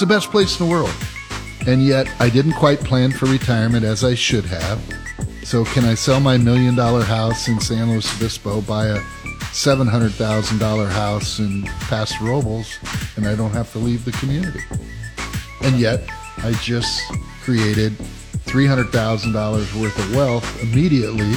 It's the best place in the world. And yet, I didn't quite plan for retirement as I should have. So, can I sell my million dollar house in San Luis Obispo, buy a $700,000 house in Paso Robles, and I don't have to leave the community? And yet, I just created $300,000 worth of wealth immediately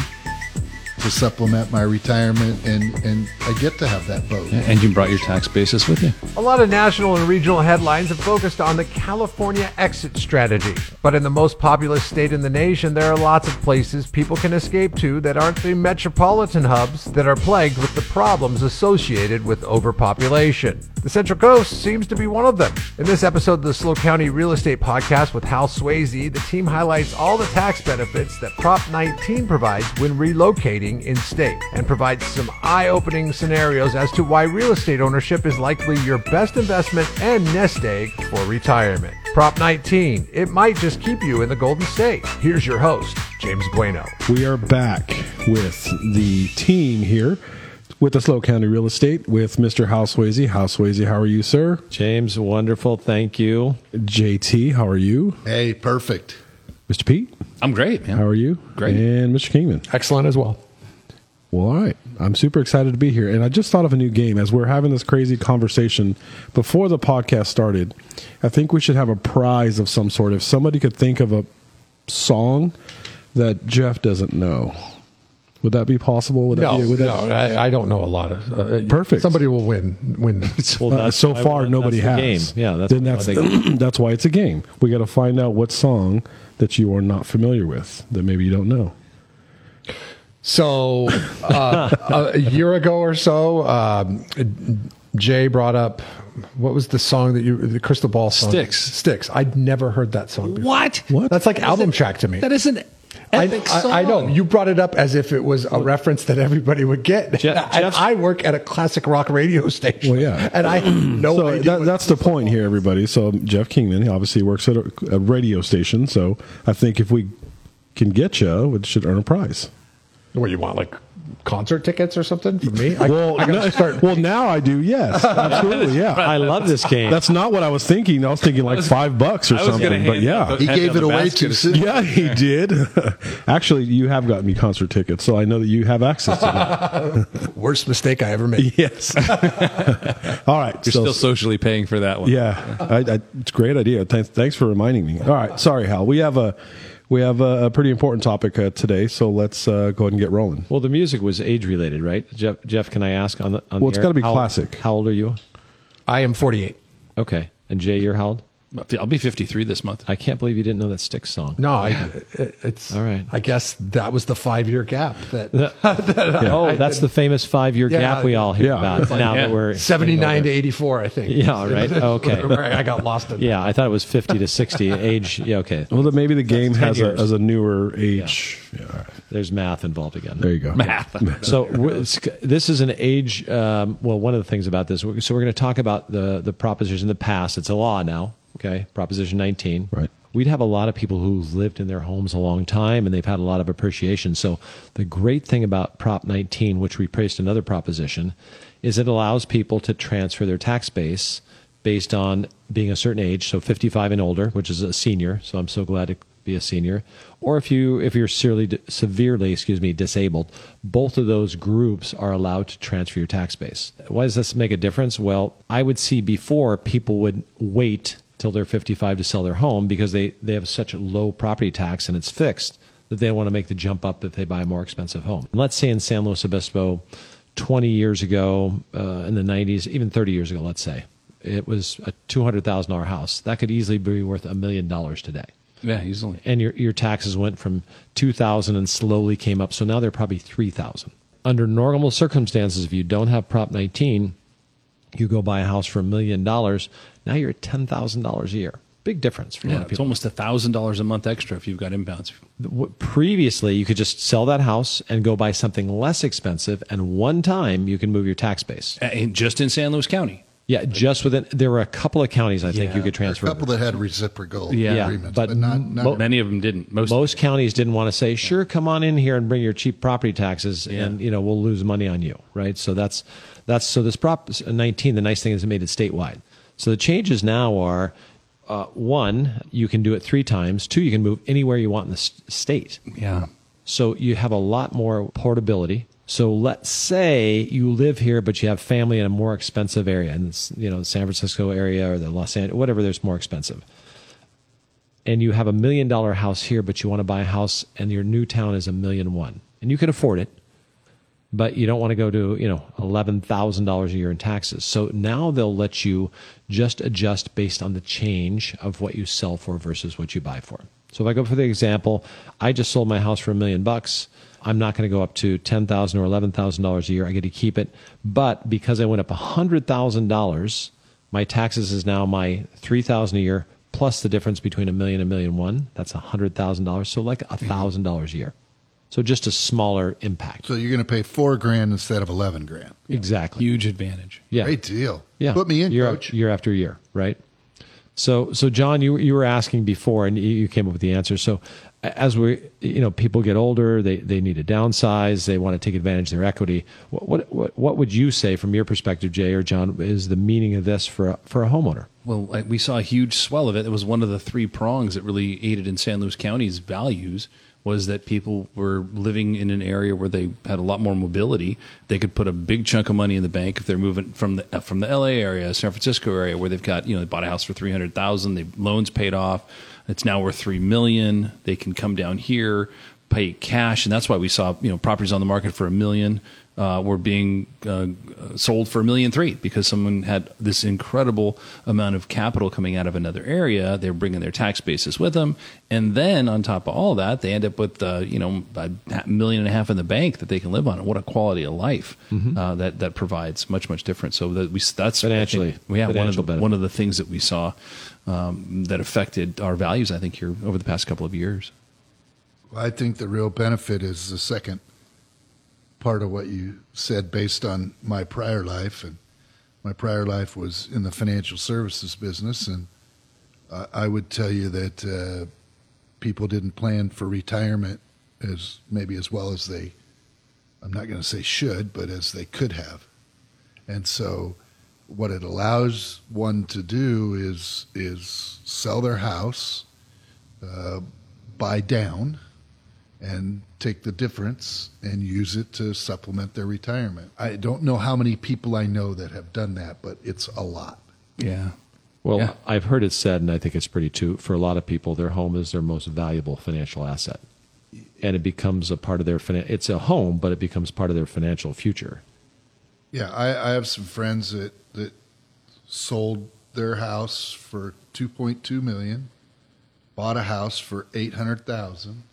to supplement my retirement, and, and I get to have that boat. And you brought your tax basis with you. A lot of national and regional headlines have focused on the California exit strategy. But in the most populous state in the nation, there are lots of places people can escape to that aren't the metropolitan hubs that are plagued with the problems associated with overpopulation. The Central Coast seems to be one of them. In this episode of the SLO County Real Estate Podcast with Hal Sweasey, the team highlights all the tax benefits that Prop 19 provides when relocating in state and provides some eye opening scenarios as to why real estate ownership is likely your best investment and nest egg for retirement. Prop 19, it might just keep you in the Golden State. Here's your host, James Bueno. We are back with the team here with the SLO County Real Estate with Mr. Hal Sweasey. Hal Sweasey, how are you, sir? James, wonderful. Thank you. JT, how are you? Hey, perfect. Mr. Pete, I'm great. how are you? Great. And Mr. Kingman. Excellent as well. Well, all right. I'm super excited to be here. And I just thought of a new game as we're having this crazy conversation before the podcast started. I think we should have a prize of some sort. If somebody could think of a song that Jeff doesn't know, would that be possible? Would that No, be, would that, no, I, I don't know a lot of. Uh, Perfect. Somebody will win. Win. Well, Uh, so why- far, that's nobody the has. Game. Yeah, that's then that's they- that's why it's a game. We got to find out what song that you are not familiar with that maybe you don't know. So uh, a year ago or so, um, Jay brought up what was the song that you the Crystal Ball song? Styx. Styx. I'd never heard that song. Before. What? What? That's like album track to me. That is an I, epic I, song. I know you brought it up as if it was a reference that everybody would get. Jeff- and I work at a classic rock radio station. Well, yeah. and I have no so idea. that, that's the point here, everybody. So Jeff Kingman he obviously works at a, a radio station. So I think if we can get you, we should earn a prize. what you want, like concert tickets or something for me? I, Well, I gotta no- start. well, now I do. Yes, absolutely. Yeah. I love this game. That's not what I was thinking. I was thinking like five bucks or I was gonna something. But hand yeah, out He gave it away basket. too soon. Yeah, he did. Actually, you have gotten me concert tickets, so I know that you have access to them. Worst mistake I ever made. yes. All right. You're so- still socially paying for that one. yeah, I, I, it's a great idea. Thanks, thanks for reminding me. All right. Sorry, Hal. We have a we have a, a pretty important topic uh, today, so let's uh, go ahead and get rolling. well, the music was age related, right? Jeff, Jeff, can I ask on the on Well, the it's air, gotta be how- classic. How old are you? I am 48. Okay, and Jay, you're how old? I'll be 53 this month. I can't believe you didn't know that Styx song. No, I, it- it's All right. I guess that was the five year gap that Oh, that's the famous five year Yeah, gap we all hear yeah. about. It's now yeah. that we're 79 to 84, I think. Yeah, right. Okay. I got lost in. Yeah, I thought it was fifty to sixty age. Yeah, okay. Well, then maybe the game 10 has a, has a newer age. Yeah. all right. There's math involved again. There you go. Math. So this is an age. Um, well, one of the things about this. So we're going to talk about the the proposition in the past. It's a law now. Okay, Proposition 19. Right. We'd have a lot of people who've lived in their homes a long time and they've had a lot of appreciation. So the great thing about Prop 19, which replaced another proposition, is it allows people to transfer their tax base based on being a certain age, so 55 and older, which is a senior. So I'm so glad to be a senior. Or if you if you're severely severely, excuse me, disabled, both of those groups are allowed to transfer your tax base. Why does this make a difference? Well, I would see before people would wait till they're 55 to sell their home because they, they have such a low property tax and it's fixed that they want to make the jump up if they buy a more expensive home. Let's say in San Luis Obispo, 20 years ago, uh, in the 90s, even 30 years ago, let's say, it was a $200,000 house. That could easily be worth a million dollars today. Yeah, easily. And your, your taxes went from 2000 and slowly came up. So now they're probably 3000 Under normal circumstances, if you don't have Prop 19, you go buy a house for a million dollars. Now you're at $10,000 a year. Big difference for Yeah, it's almost a thousand dollars a month extra if you've got impounds. W- previously you could just sell that house and go buy something less expensive and one time you can move your tax base in- just in San Luis County. Yeah just within there were a couple of counties i think Yeah, you could There a transfer couple that had reciprocal Yeah, agreements, but but, not, mo- Many of them didn't. Most. most counties didn't want to say sure come on in here and bring your cheap property taxes Yeah. and you know we'll lose money on you right so that's that's so this prop 19 the nice thing is it made it statewide so the changes now are uh, one, you can do it three times. Two, you can move anywhere you want in the s- state. Yeah. So you have a lot more portability. So let's say you live here, but you have family in a more expensive area, and you know the San Francisco area or the Los Angeles, whatever. There's more expensive, and you have a million dollar house here, but you want to buy a house, and your new town is a million one, and you can afford it, but you don't want to go to you know eleven thousand dollars a year in taxes. So now they'll let you just adjust based on the change of what you sell for versus what you buy for. So if I go for the example, I just sold my house for a million bucks. I'm not going to go up to ten thousand or eleven thousand dollars a year. I get to keep it, but because I went up hundred thousand dollars, my taxes is now my three thousand a year plus the difference between a million and a million one. That's hundred thousand dollars. So like a thousand dollars a year. So just a smaller impact. So you're going to pay four grand instead of eleven grand. Exactly. Huge advantage. Yeah. Great deal. Yeah. Put me in, year, coach. year after year, right? So, so John, you you were asking before, and you, you came up with the answer. So, as we, you know, people get older, they they need to downsize, they want to take advantage of their equity. What what what, would you say, from your perspective, Jay or John, is the meaning of this for a, for a homeowner? Well, we saw a huge swell of it. It was one of the three prongs that really aided in San Luis County's values was that people were living in an area where they had a lot more mobility. They could put a big chunk of money in the bank if they're moving from the from the LA area, San Francisco area, where they've got you know they bought a house for three hundred thousand, they loans paid off, it's now worth three million. They can come down here, pay cash, and that's why we saw you know properties on the market for a million uh, were being uh, sold for a million three because someone had this incredible amount of capital coming out of another area. They're bringing their tax basis with them, and then on top of all that, they end up with uh, you know a million and a half in the bank that they can live on. And what a quality of life uh, that that provides much much different. So that we that's I Financially. think, yeah, one of the, benefit. one of the things that we saw um, that affected our values. I think here over the past couple of years. I think the real benefit is the second part of what you said based on my prior life. And my prior life was in the financial services business. And I, I would tell you that uh, people didn't plan for retirement as maybe as well as they, I'm not going to say should, but as they could have. And so what it allows one to do is, is sell their house, uh, buy down, and take the difference and use it to supplement their retirement. I don't know how many people I know that have done that, but it's a lot. Yeah. Well, Yeah. I've heard it said, and I think it's pretty true. For a lot of people, their home is their most valuable financial asset, and it becomes a part of their. Finan- it's a home, but it becomes part of their financial future. Yeah, I, I have some friends that, that sold their house for 2.2 million, bought a house for 800,000,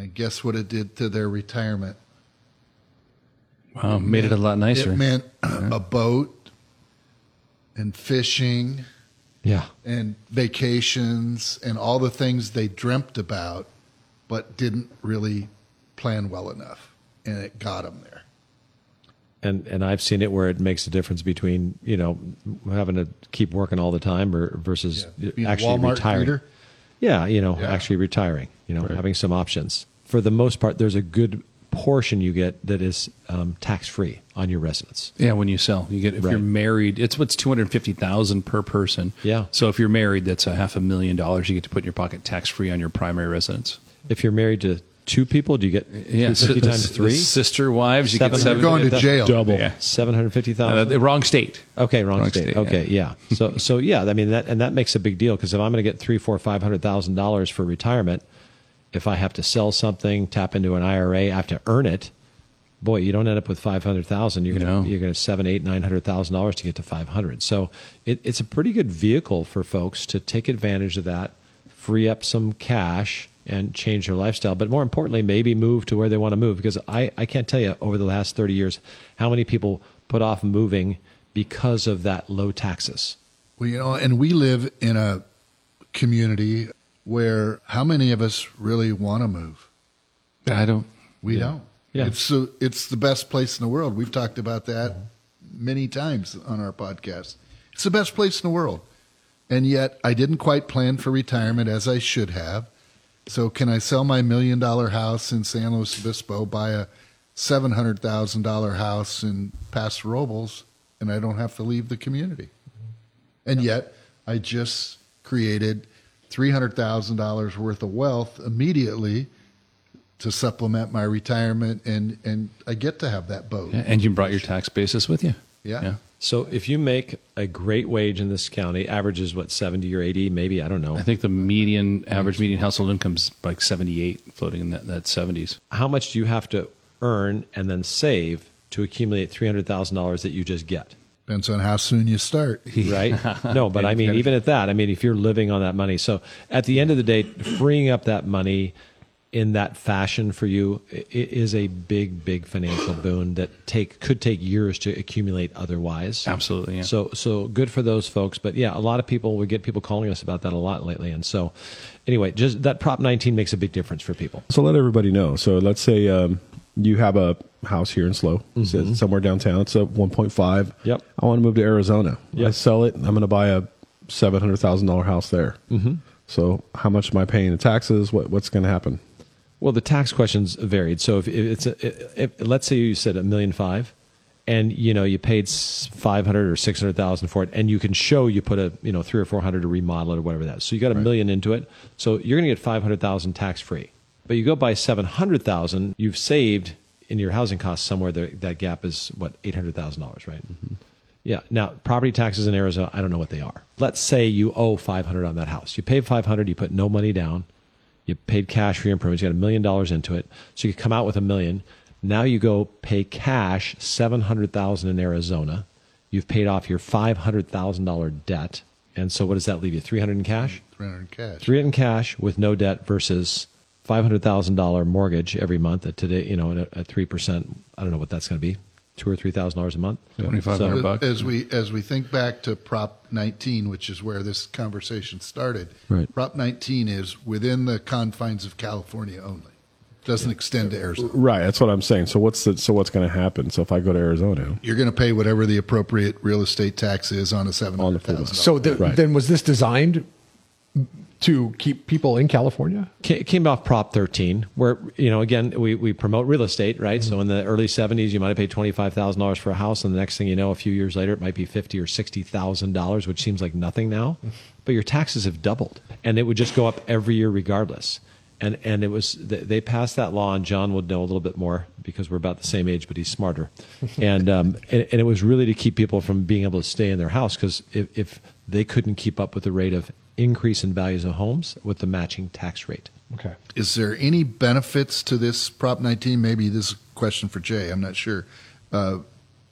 and guess what it did to their retirement? Wow, made it a lot nicer. It meant a boat and fishing Yeah. and vacations and all the things they dreamt about, but didn't really plan well enough, and it got them there. and and I've seen it where it makes a difference between you know having to keep working all the time or versus Yeah, actually retiring. Yeah, you know, Yeah. actually retiring. You know, having some options. For the most part, there's a good portion you get that is um, tax free on your residence. Yeah, when you sell, you get if Right. you're married, it's what's two hundred fifty thousand per person. Yeah. So if you're married, that's a half a million dollars you get to put in your pocket tax free on your primary residence. If you're married to two people, do you get Yeah, 250 the- times three? sister wives. You Seven- get You're seven. going to jail. Double. Yeah. Seven hundred fifty Uh, wrong state. Okay, wrong, Wrong state. state, Okay, yeah. so so yeah, I mean that and that makes a big deal because if I'm going to get three, four, five hundred thousand dollars for retirement, if I have to sell something, tap into an IRA, I have to earn it. Boy, you don't end up with five hundred thousand. You're gonna No. you're gonna seven, eight, nine hundred thousand dollars to get to five hundred. So it, it's a pretty good vehicle for folks to take advantage of that, free up some cash and change their lifestyle. But more importantly, maybe move to where they want to move. Because I, I can't tell you over the last thirty years how many people put off moving because of that low taxes. Well, you know, and we live in a community where how many of us really want to move? I don't. We Yeah. don't. Yeah. It's the it's the best place in the world. We've talked about that many times on our podcast. It's the best place in the world. And yet I didn't quite plan for retirement as I should have. So can I sell my million dollar house in San Luis Obispo, buy a seven hundred thousand dollar house in Paso Robles, and I don't have to leave the community? And yet I just created $300,000 worth of wealth immediately to supplement my retirement and and I get to have that boat. Yeah, and you brought your tax basis with you. Yeah. Yeah. So if you make a great wage in this county, averages what seventy or eighty, maybe I don't know. I think the median average median household income is like 78 floating in that, that 70s. How much do you have to earn and then save to accumulate three hundred thousand dollars that you just get? Depends on how soon you start. right? No, but I mean, even at that, I mean, if you're living on that money, so at the end of the day, freeing up that money in that fashion for you i- i- is a big, big financial boon that take could take years to accumulate otherwise. Absolutely, yeah. So, so good for those folks. But yeah, a lot of people we get people calling us about that a lot lately, and so anyway, just that Prop 19 makes a big difference for people. So let everybody know. So let's say um, you have a house here in SLO, so somewhere downtown. It's a 1.5. Yep. I want to move to Arizona. I sell it. I'm going to buy a seven hundred thousand dollar house there. Mm-hmm. So how much am I paying in taxes? What what's going to happen? Well, the tax questions varied. So if it's a, if, let's say you said a million five, and you know you paid five hundred or six hundred thousand for it, and you can show you put a you know three or four hundred to remodel it or whatever that. Is. So you got a million into it. So you're going to get five hundred thousand tax free. But you go hundred thousand, you've saved in your housing costs somewhere. That gap is what eight hundred thousand dollars, right? Mm-hmm. Yeah. Now, property taxes in Arizona, I don't know what they are. Let's say you owe 500 on that house. You paid 500, you put no money down. You paid cash for your improvements. You got a million dollars into it. So you come out with a million. Now you go pay cash 700,000 in Arizona. You've paid off your $500,000 debt. And so what does that leave you? 300 in cash? 300 in cash. 300 in cash with no debt versus $500,000 mortgage every month at today, you know, at, at 3%. I don't know what that's going to be. 2 or $3,000 a month. 2,500 So- bucks. As we as we think back to Prop 19, which is where this conversation started, Right. Prop 19 is within the confines of California only. Doesn't extend to Arizona. Right. That's what I'm saying. So what's the so what's going to happen? So if I go to Arizona, You're going to pay whatever the appropriate real estate tax is on a seven On the hundred. So the, Right. then was this designed to keep people in California? Came off Prop 13, where you know again we, we promote real estate, right? So in the early 70s, you might have paid twenty five thousand dollars for a house, and the next thing you know, a few years later, it might be fifty or sixty thousand dollars, which seems like nothing now, but your taxes have doubled, and it would just go up every year regardless. And and it was they passed that law, and John would know a little bit more because we're about the same age, but he's smarter. and um, and, and it was really to keep people from being able to stay in their house because if, if they couldn't keep up with the rate of increase in values of homes with the matching tax rate. Okay. Is there any benefits to this Prop 19? Maybe this is a question for Jay. I'm not sure. Uh,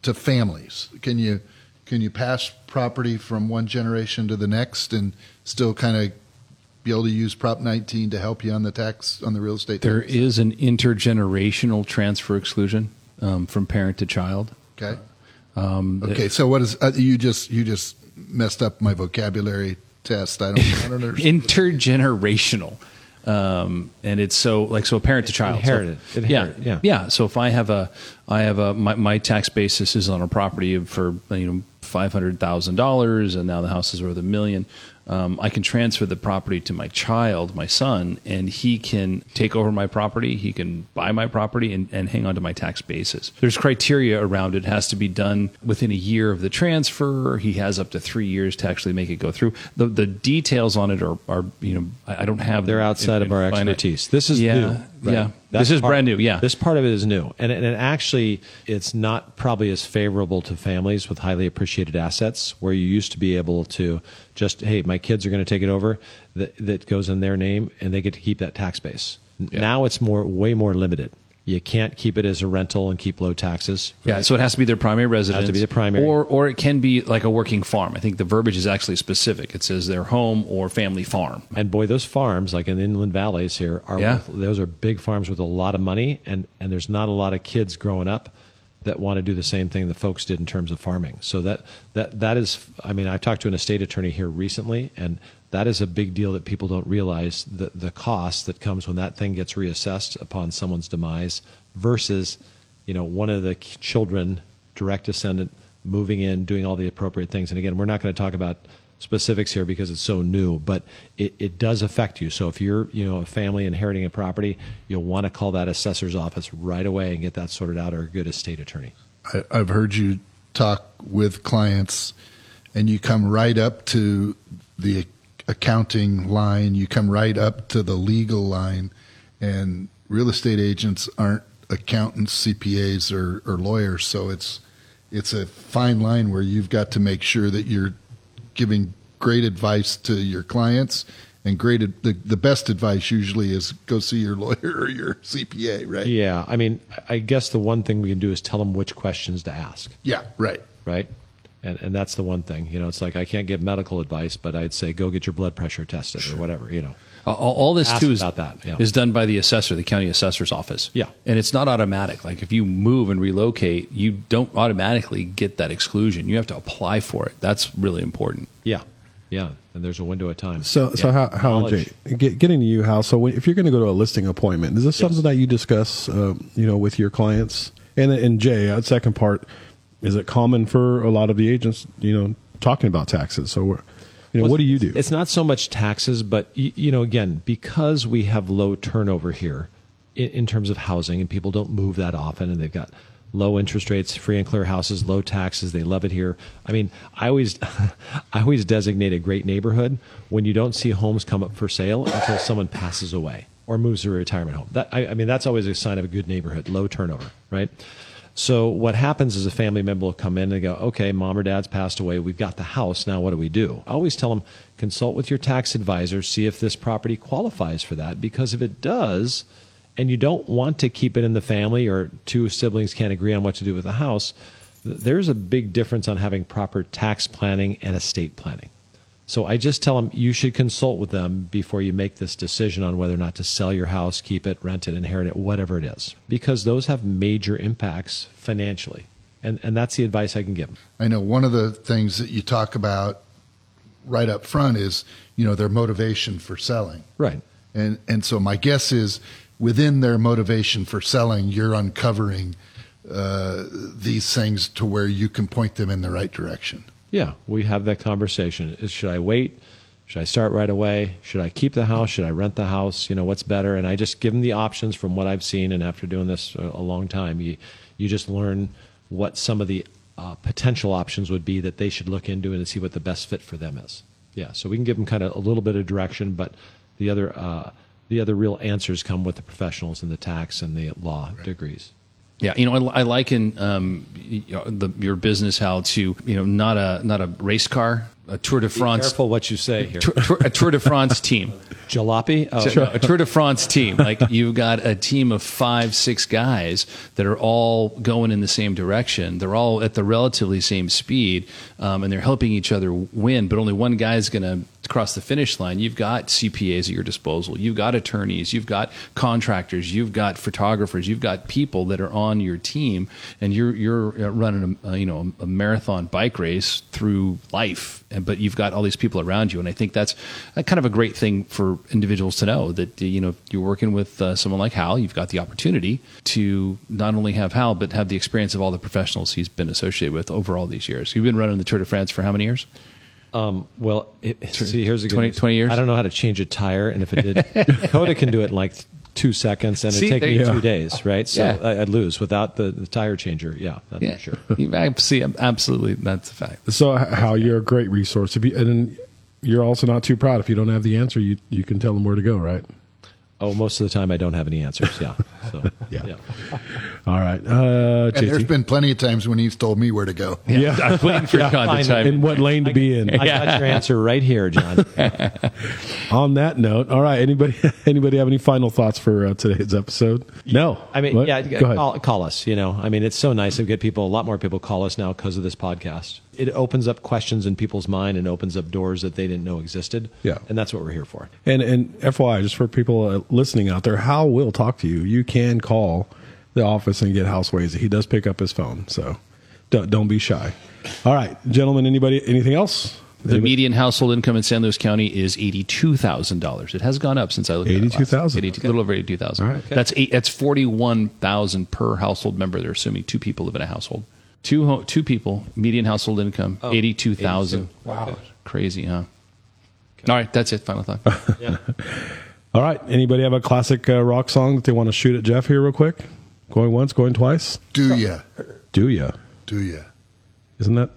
to families, can you can you pass property from one generation to the next and still kind of be able to use Prop 19 to help you on the tax on the real estate? There tax? is an intergenerational transfer exclusion um, from parent to child. Okay. Um, Okay. So what is uh, you just you just messed up my vocabulary test. I don't. I don't understand. intergenerational. Um, and it's so like so parent to child So- Inherited. Inherited, yeah. yeah so if i have a i have a my, my tax basis is on a property for you know five hundred thousand dollars and now the house is worth a million um, I can transfer the property to my child, my son, and he can take over my property. He can buy my property and, and hang on to my tax basis. There's criteria around it. it. Has to be done within a year of the transfer. He has up to three years to actually make it go through. The the details on it are, are you know I, don't have. They're outside in- of our finite- expertise. This is yeah, new. Right? Yeah, this is part- brand new. Yeah, This part of it is new. And, and actually, it's not probably as favorable to families with highly appreciated assets where you used to be able to just, hey, my kids are going to take it over, that, that goes in their name, and they get to keep that tax base. Yeah. Now it's more way more limited. You can't keep it as a rental and keep low taxes. Yeah, so it has to be their primary residence. To be the primary. or or it can be like a working farm. I think the verbiage is actually specific. It says their home or family farm. And boy, those farms, like in the inland valleys here, are Yeah. those are big farms with a lot of money, and and there's not a lot of kids growing up that want to do the same thing the folks did in terms of farming. So that that that is, I mean, I talked to an estate attorney here recently, and that is a big deal that people don't realize the the cost that comes when that thing gets reassessed upon someone's demise versus, you know, one of the children, direct descendant, moving in, doing all the appropriate things. And again, we're not going to talk about specifics here because it's so new, but it, it does affect you. So if you're, you know, a family inheriting a property, you'll want to call that assessor's office right away and get that sorted out or a good estate attorney. I, I've heard you talk with clients, and you come right up to the accounting line, you come right up to the legal line, and real estate agents aren't accountants, CPAs, or, or lawyers. So it's it's a fine line where you've got to make sure that you're giving great advice to your clients and great ad- the, the best advice usually is go see your lawyer or your CPA, right? Yeah, I mean, I guess the one thing we can do is tell them which questions to ask, Yeah, right. right? And and that's the one thing. You know, it's like I can't give medical advice, but I'd say go get your blood pressure tested or whatever. You know. All, all this Ask too is, about that, yeah. is done by the assessor, the county assessor's office. Yeah. and it's not automatic. Like if you move and relocate, you don't automatically get that exclusion. You have to apply for it. That's really important. Yeah, yeah. And there's a window of time. So, so how, how Knowledge. Jay, get, getting to you, how? So, when, if you're going to go to a listing appointment, is this something that you discuss, um, you know, with your clients? And and Jay, uh, second part, is it common for a lot of the agents, you know, talking about taxes? So, we're, you know, Well, what do you do? It's not so much taxes, but y- you know, again, because we have low turnover here in, in terms of housing, and people don't move that often, and they've got low interest rates, free and clear houses, low taxes. They love it here. I mean, I always, I always designate a great neighborhood when you don't see homes come up for sale until someone passes away or moves to a retirement home. That I, I mean, that's always a sign of a good neighborhood, low turnover, right? So what happens is a family member will come in and go, okay, mom or dad's passed away. We've got the house. Now what do we do? I always tell them, consult with your tax advisor, see if this property qualifies for that. Because if it does, and you don't want to keep it in the family or two siblings can't agree on what to do with the house, there's a big difference on having proper tax planning and estate planning. So I just tell them you should consult with them before you make this decision on whether or not to sell your house, keep it, rent it, inherit it, whatever it is, because those have major impacts financially. And, and that's the advice I can give them. I know one of the things that you talk about right up front is, you know, their motivation for selling. Right. And and so my guess is within their motivation for selling, you're uncovering uh, these things to where you can point them in the right direction. Yeah, we have that conversation. Is should I wait? Should I start right away? Should I keep the house? Should I rent the house? You know, what's better? And I just give them the options from what I've seen. And after doing this a, long time, you you just learn what some of the uh, potential options would be that they should look into and see what the best fit for them is. Yeah, so we can give them kind of a little bit of direction, but the other uh, the other real answers come with the professionals and the tax and the law degrees. Yeah, you know, I, I liken um, you know, the, your business how to you know not a not a race car, a Tour de France, Careful what you say here. tour, tour- a Tour de France team. Jalopy. Oh, So, no, a Tour de France team. Like you've got a team of five, six guys that are all going in the same direction. They're all at the relatively same speed, um, and they're helping each other win. But only one guy's going to cross the finish line. You've got CPAs at your disposal. You've got attorneys. You've got contractors. You've got photographers. You've got people that are on your team, and you're you're uh, running a, you know a marathon bike race through life. And but you've got all these people around you, and I think that's a kind of a great thing for individuals to know that you know you're working with uh, someone like Hal. You've got the opportunity to not only have Hal, but have the experience of all the professionals he's been associated with over all these years. You've been running the Tour de France for how many years? Um, well, it, see, here's a good 20 20 years? I don't know how to change a tire, and if it did, Coda can do it in like two seconds, and it'd take me two days, right? So Yeah. I, I'd lose without the, the tire changer. Yeah, that's for sure. I see. Absolutely, that's a fact. So, h- how you're a great resource. If you, and you're also not too proud if you don't have the answer. You you can tell them where to go, right? Oh, most of the time I don't have any answers. Yeah. So Yeah. All right, uh, And there's JT. been plenty of times when he's told me where to go. yeah. I was waiting for Con to fine. chime in. what lane to be in. I got your answer right here, John. On that note, all right. Anybody anybody have any final thoughts for uh, today's episode? No. I mean, What? yeah, Go ahead. call, call us. You know, I mean, it's so nice to get people. A lot more people call us now because of this podcast. It opens up questions in people's mind and opens up doors that they didn't know existed. Yeah. and that's what we're here for. And and FYI, just for people uh, listening out there, Hal will talk to you. You can call the office and get Hal Sweasey. He does pick up his phone, so don't, don't be shy. All right, gentlemen. Anybody? Anything else? The median household income in San Luis County is eighty-two thousand dollars. It has gone up since I looked at it. last. 82,000. 82 A little over eighty-two thousand. All right. Okay. That's eight. That's forty-one thousand per household member. They're assuming two people live in a household. Two ho- two people. Median household income oh, eighty-two thousand. Wow. Crazy, huh? All right, that's it. Final thought. Yeah. All right. Anybody have a classic uh, rock song that they want to shoot at Jeff here, real quick? Going once, going twice. Do ya? Do ya? Do ya? Isn't that?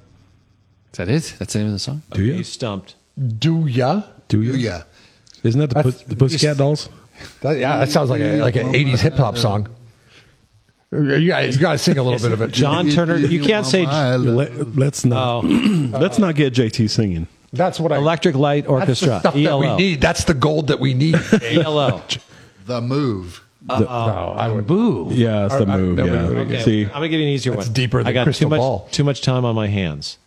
Is that it? That's the name of the song. Do ya? You stumped. Do ya? Do you? Yeah. Isn't that the, That's- pus- the Pussycat Dolls? That, yeah, that sounds like a like an '80s hip hop song. You guys got to sing a little bit of it. John Turner, you can't say My. Let, let's not. let's not get JT singing. That's what I. Electric Light That's the Orchestra, stuff that we need. That's the gold that we need. ELO. The move. no, I would. Boo. Yeah, it's the I- I- move. no, we- yeah. we- Okay, See, I'm gonna give you an easier That's one. deeper I got crystal too much ball. too much time on my hands.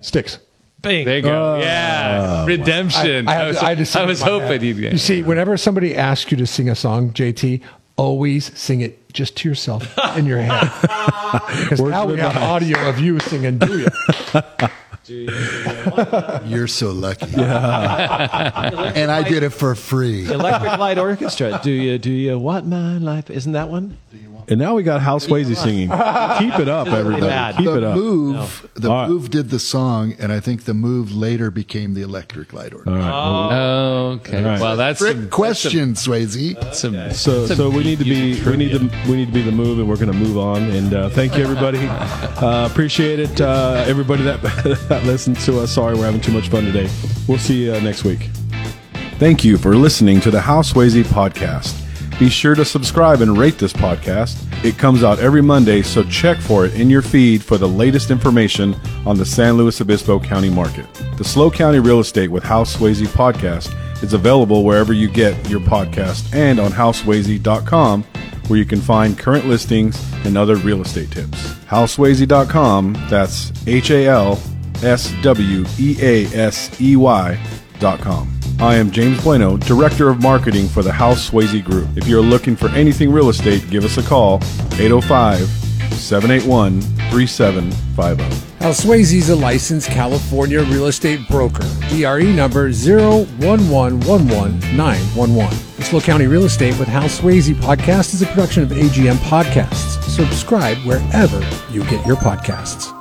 Styx. Bing. There you go. Oh. yeah. Redemption. I, had- was, had to sing I it was in my hoping head. you'd You see, whenever somebody asks you to sing a song, JT, always sing it just to yourself in your head. Because now we have audio of you singing "Do You." You're so lucky. and I did it for free. Electric Light Orchestra. Do you do you what my life? Isn't that one? and now we got Hal Sweasey singing. Keep it up, everybody. bad. Keep the it up. move, the All right. move did the song, and I think the move later became the electric light order. All right. Okay. All right. Well, that's Trick some, question, Sweasey. that's some, So, some so we need to be we need to we need to be the move, and we're going to move on. And uh, thank you, everybody. Uh, appreciate it, uh, everybody that that listens to us. Sorry, we're having too much fun today. We'll see you uh, next week. Thank you for listening to the Hal Sweasey podcast. Be sure to subscribe and rate this podcast. It comes out every Monday, so check for it in your feed for the latest information on the San Luis Obispo County market. The SLO County Real Estate with Hal Sweasey podcast is available wherever you get your podcast and on halsweasey.com where you can find current listings and other real estate tips. Halsweasey.com, that's H A L S W E A S E Y.com. I am James Bueno, Director of Marketing for the Hal Sweasey Group. If you're looking for anything real estate, give us a call 805 781 3750. Hal Sweasey is a licensed California real estate broker. DRE number 011119111. The SLO County Real Estate with Hal Sweasey podcast is a production of AGM Podcasts. Subscribe wherever you get your podcasts.